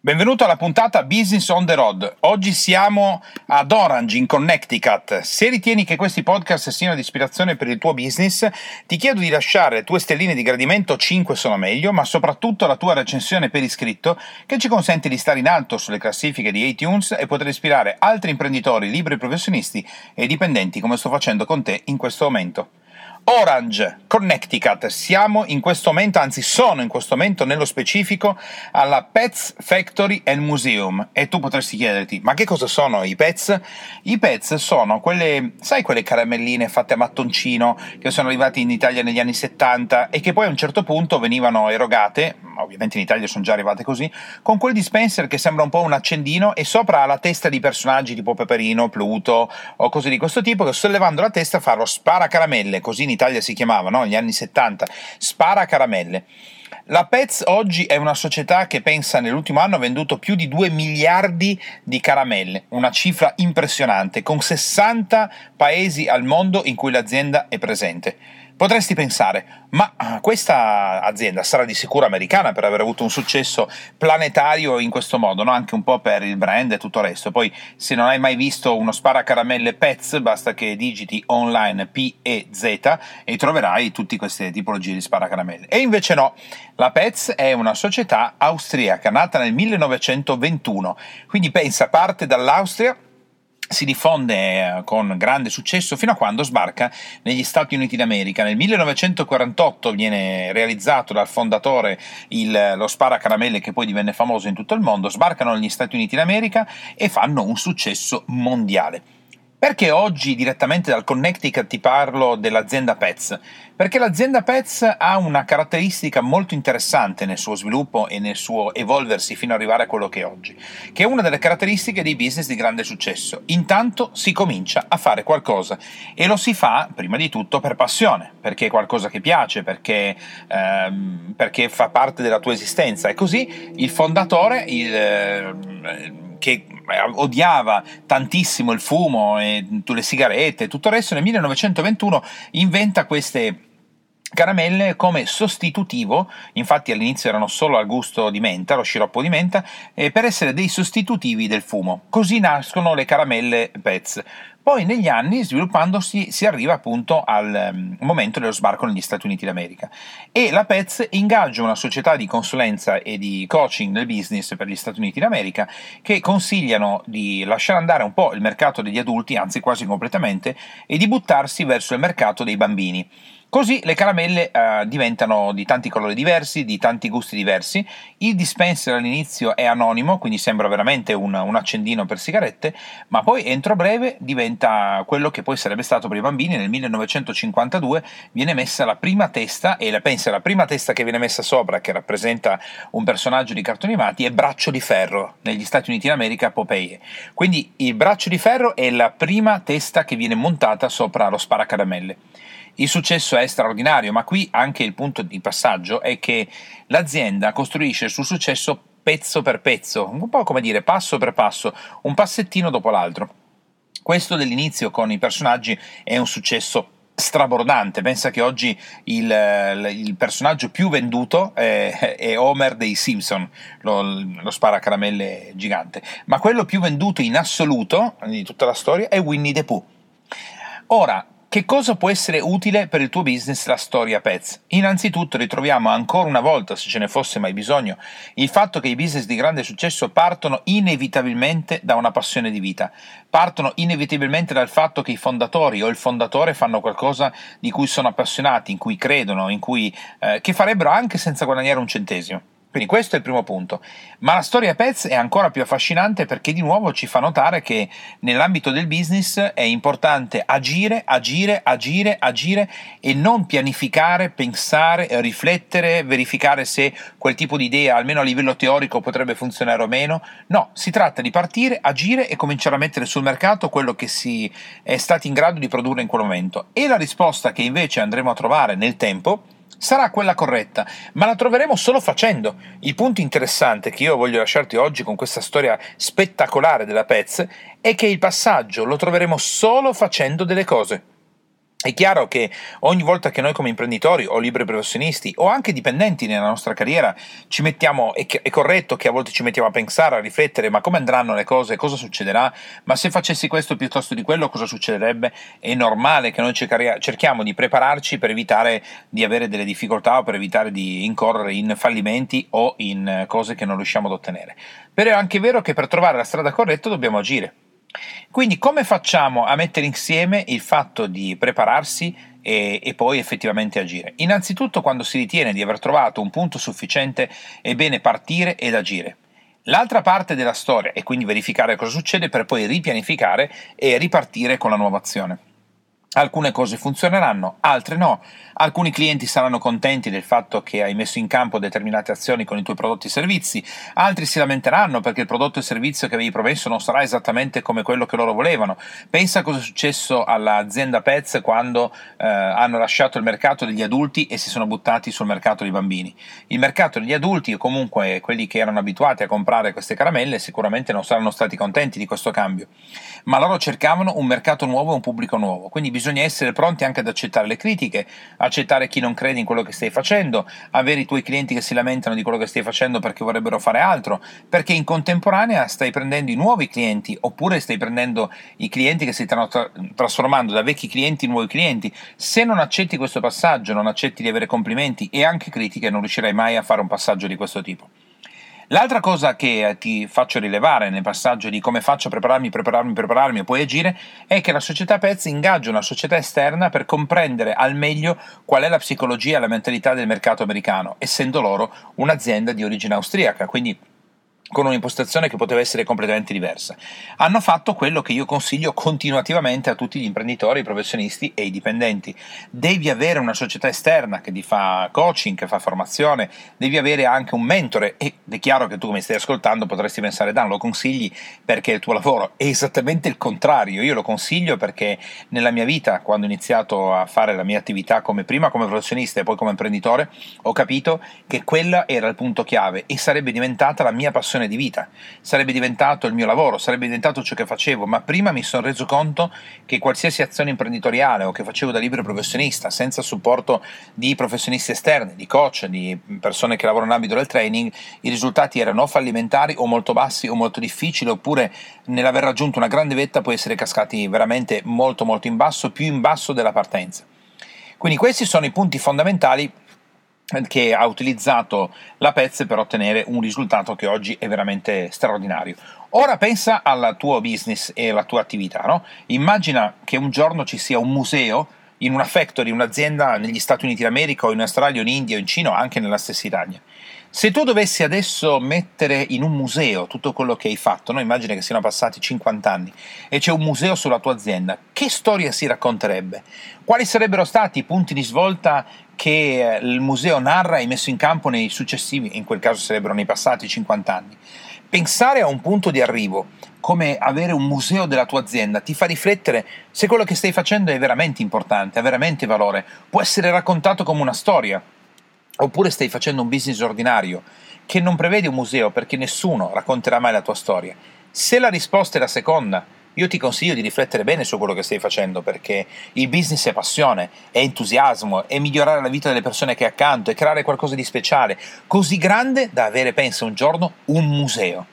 Benvenuto alla puntata Business on the Road. Oggi siamo ad Orange in Connecticut. Se ritieni che questi podcast siano di ispirazione per il tuo business, ti chiedo di lasciare le tue stelline di gradimento, 5 sono meglio, ma soprattutto la tua recensione per iscritto che ci consente di stare in alto sulle classifiche di iTunes e poter ispirare altri imprenditori, liberi professionisti e dipendenti come sto facendo con te in questo momento. Orange, Connecticut. Siamo in questo momento, anzi sono in questo momento nello specifico alla Pets Factory and Museum e tu potresti chiederti ma che cosa sono i Pets? I Pets sono quelle, sai quelle caramelline fatte a mattoncino che sono arrivate in Italia negli anni 70 e che poi a un certo punto venivano erogate, ovviamente in Italia sono già arrivate così, con quel dispenser che sembra un po' un accendino e sopra ha la testa di personaggi tipo Peperino, Pluto o cose di questo tipo che sollevando la testa fa lo spara caramelle, così in Italia si chiamava, no? negli anni 70, spara caramelle. La Pets oggi è una società che pensa nell'ultimo anno ha venduto più di 2 miliardi di caramelle, una cifra impressionante, con 60 paesi al mondo in cui l'azienda è presente. Potresti pensare, ma ah, questa azienda sarà di sicuro americana per aver avuto un successo planetario in questo modo, no? anche un po' per il brand e tutto il resto. Poi, se non hai mai visto uno sparacaramelle Pets, basta che digiti online P e Z e troverai tutte queste tipologie di sparacaramelle. E invece no, la Pets è una società austriaca nata nel 1921, quindi pensa, parte dall'Austria si diffonde eh, con grande successo fino a quando sbarca negli Stati Uniti d'America. Nel 1948 viene realizzato dal fondatore il, lo sparacaramelle che poi divenne famoso in tutto il mondo, sbarcano negli Stati Uniti d'America e fanno un successo mondiale. Perché oggi direttamente dal Connecticut ti parlo dell'azienda Pets? Perché l'azienda Pets ha una caratteristica molto interessante nel suo sviluppo e nel suo evolversi fino ad arrivare a quello che è oggi, che è una delle caratteristiche dei business di grande successo. Intanto si comincia a fare qualcosa e lo si fa prima di tutto per passione, perché è qualcosa che piace, perché, ehm, perché fa parte della tua esistenza e così il fondatore, il, eh, che odiava tantissimo il fumo e le sigarette e tutto il resto, nel 1921 inventa queste caramelle come sostitutivo, infatti all'inizio erano solo al gusto di menta, lo sciroppo di menta, eh, per essere dei sostitutivi del fumo. Così nascono le caramelle Pez. Poi negli anni, sviluppandosi, si arriva appunto al um, momento dello sbarco negli Stati Uniti d'America e la Pez ingaggia una società di consulenza e di coaching nel business per gli Stati Uniti d'America che consigliano di lasciare andare un po' il mercato degli adulti, anzi quasi completamente, e di buttarsi verso il mercato dei bambini. Così le caramelle eh, diventano di tanti colori diversi, di tanti gusti diversi. Il dispenser all'inizio è anonimo, quindi sembra veramente un, un, accendino per sigarette, ma poi entro breve diventa quello che poi sarebbe stato per i bambini. Nel 1952 viene messa la prima testa, e la, pensa la prima testa che viene messa sopra, che rappresenta un personaggio di cartoni animati, è Braccio di Ferro, negli Stati Uniti d'America, Popeye. Quindi il Braccio di Ferro è la prima testa che viene montata sopra lo sparacaramelle. Il successo è straordinario, ma qui anche il punto di passaggio è che l'azienda costruisce il suo successo pezzo per pezzo, un po' come dire passo per passo, un passettino dopo l'altro. Questo dell'inizio con i personaggi è un successo strabordante. Pensa che oggi il, il personaggio più venduto è, è, Homer dei Simpson, lo, lo sparacaramelle gigante, ma quello più venduto in assoluto di tutta la storia è Winnie the Pooh. Ora, che cosa può essere utile per il tuo business la storia Pets? Innanzitutto ritroviamo ancora una volta, se ce ne fosse mai bisogno, il fatto che i business di grande successo partono inevitabilmente da una passione di vita, partono inevitabilmente dal fatto che i fondatori o il fondatore fanno qualcosa di cui sono appassionati, in cui credono, in cui, eh, che farebbero anche senza guadagnare un centesimo. Quindi questo è il primo punto. Ma la storia Pets è ancora più affascinante perché di nuovo ci fa notare che nell'ambito del business è importante agire, agire, agire, agire e non pianificare, pensare, riflettere, verificare se quel tipo di idea, almeno a livello teorico, potrebbe funzionare o meno. No, si tratta di partire, agire e cominciare a mettere sul mercato quello che si è stati in grado di produrre in quel momento. E la risposta che invece andremo a trovare nel tempo sarà quella corretta, ma la troveremo solo facendo. Il punto interessante che io voglio lasciarti oggi con questa storia spettacolare della Pez è che il passaggio lo troveremo solo facendo delle cose. È chiaro che ogni volta che noi come imprenditori o liberi professionisti o anche dipendenti nella nostra carriera ci mettiamo, è, corretto che a volte ci mettiamo a pensare, a riflettere, ma come andranno le cose, cosa succederà, ma se facessi questo piuttosto di quello cosa succederebbe? È normale che noi cerchiamo di prepararci per evitare di avere delle difficoltà o per evitare di incorrere in fallimenti o in cose che non riusciamo ad ottenere. Però è anche vero che per trovare la strada corretta dobbiamo agire. Quindi come facciamo a mettere insieme il fatto di prepararsi e, e, poi effettivamente agire? Innanzitutto quando si ritiene di aver trovato un punto sufficiente è bene partire ed agire. L'altra parte della storia è quindi verificare cosa succede per poi ripianificare e ripartire con la nuova azione. Alcune cose funzioneranno, altre no. Alcuni clienti saranno contenti del fatto che hai messo in campo determinate azioni con i tuoi prodotti e servizi, altri si lamenteranno perché il prodotto e servizio che avevi promesso non sarà esattamente come quello che loro volevano. Pensa a cosa è successo all'azienda Pets quando eh, hanno lasciato il mercato degli adulti e si sono buttati sul mercato dei bambini. Il mercato degli adulti, o comunque quelli che erano abituati a comprare queste caramelle, sicuramente non saranno stati contenti di questo cambio, ma loro cercavano un mercato nuovo e un pubblico nuovo. Quindi bisogna essere pronti anche ad accettare le critiche, accettare chi non crede in quello che stai facendo, avere i tuoi clienti che si lamentano di quello che stai facendo perché vorrebbero fare altro, perché in contemporanea stai prendendo i nuovi clienti oppure stai prendendo i clienti che si stanno tra- trasformando da vecchi clienti in nuovi clienti. Se non accetti questo passaggio, non accetti di avere complimenti e anche critiche, non riuscirai mai a fare un passaggio di questo tipo. L'altra cosa che eh, ti faccio rilevare nel passaggio di come faccio a prepararmi, prepararmi, prepararmi e poi agire è che la società Pez ingaggia una società esterna per comprendere al meglio qual è la psicologia e la mentalità del mercato americano, essendo loro un'azienda di origine austriaca, quindi con un'impostazione che poteva essere completamente diversa. Hanno fatto quello che io consiglio continuativamente a tutti gli imprenditori, i professionisti e i dipendenti. Devi avere una società esterna che ti fa coaching, che fa formazione, devi avere anche un mentore ed è chiaro che tu mi stai ascoltando potresti pensare Dan lo consigli perché è il tuo lavoro. È esattamente il contrario, io lo consiglio perché nella mia vita, quando ho iniziato a fare la mia attività come prima come professionista e poi come imprenditore, ho capito che quella era il punto chiave e sarebbe diventata la mia passione di vita, sarebbe diventato il mio lavoro, sarebbe diventato ciò che facevo, ma prima mi sono reso conto che qualsiasi azione imprenditoriale o che facevo da libero professionista, senza supporto di professionisti esterni, di coach, di persone che lavorano nell'ambito del training, i risultati erano fallimentari o molto bassi o molto difficili, oppure nell'aver raggiunto una grande vetta puoi essere cascati veramente molto molto in basso, più in basso della partenza. Quindi questi sono i punti fondamentali che ha utilizzato la Pez per ottenere un risultato che oggi è veramente straordinario. Ora pensa al tuo business e alla tua attività, no? Immagina che un giorno ci sia un museo in una factory, un'azienda negli Stati Uniti d'America o in Australia o in India o in Cina o anche nella stessa Italia. Se tu dovessi adesso mettere in un museo tutto quello che hai fatto, no? immagina che siano passati 50 anni e c'è un museo sulla tua azienda, che storia si racconterebbe? Quali sarebbero stati i punti di svolta che eh, il museo narra e messo in campo nei successivi, in quel caso sarebbero nei passati 50 anni? Pensare a un punto di arrivo come avere un museo della tua azienda ti fa riflettere se quello che stai facendo è veramente importante, ha veramente valore, può essere raccontato come una storia Oppure stai facendo un business ordinario che non prevede un museo perché nessuno racconterà mai la tua storia. Se la risposta è la seconda, io ti consiglio di riflettere bene su quello che stai facendo perché il business è passione, è entusiasmo, è migliorare la vita delle persone che hai accanto, è creare qualcosa di speciale, così grande da avere, pensa un giorno, un museo.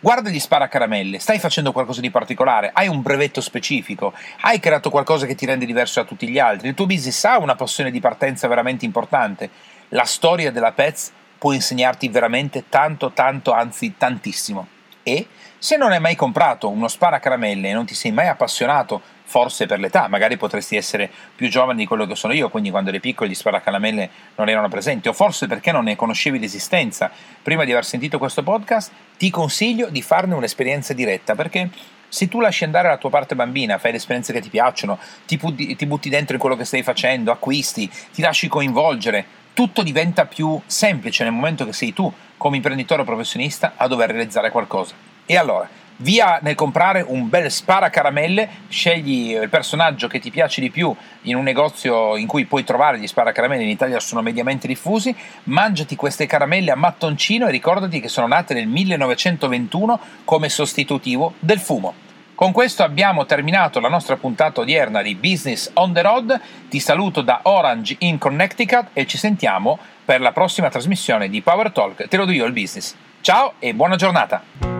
Guarda gli sparacaramelle, stai facendo qualcosa di particolare, hai un brevetto specifico, hai creato qualcosa che ti rende diverso da tutti gli altri, il tuo business ha una passione di partenza veramente importante la storia della Pets può insegnarti veramente tanto, tanto, anzi tantissimo. E se non hai mai comprato uno sparacaramelle e non ti sei mai appassionato, forse per l'età, magari potresti essere più giovane di quello che sono io, quindi quando eri piccolo gli sparacaramelle non erano presenti, o forse perché non ne conoscevi l'esistenza. Prima di aver sentito questo podcast, ti consiglio di farne un'esperienza diretta, perché se tu lasci andare la tua parte bambina, fai le esperienze che ti piacciono, ti, butti, ti butti dentro in quello che stai facendo, acquisti, ti lasci coinvolgere, tutto diventa più semplice nel momento che sei tu, come imprenditore o professionista, a dover realizzare qualcosa. E allora, Via nel comprare un bel sparacaramelle, scegli il personaggio che ti piace di più in un negozio in cui puoi trovare gli sparacaramelle, in Italia sono mediamente diffusi, mangiati queste caramelle a mattoncino e ricordati che sono nate nel 1921 come sostitutivo del fumo. Con questo abbiamo terminato la nostra puntata odierna di Business on the Road. Ti saluto da Orange in Connecticut e ci sentiamo per la prossima trasmissione di Power Talk. Te lo do io il business. Ciao e buona giornata!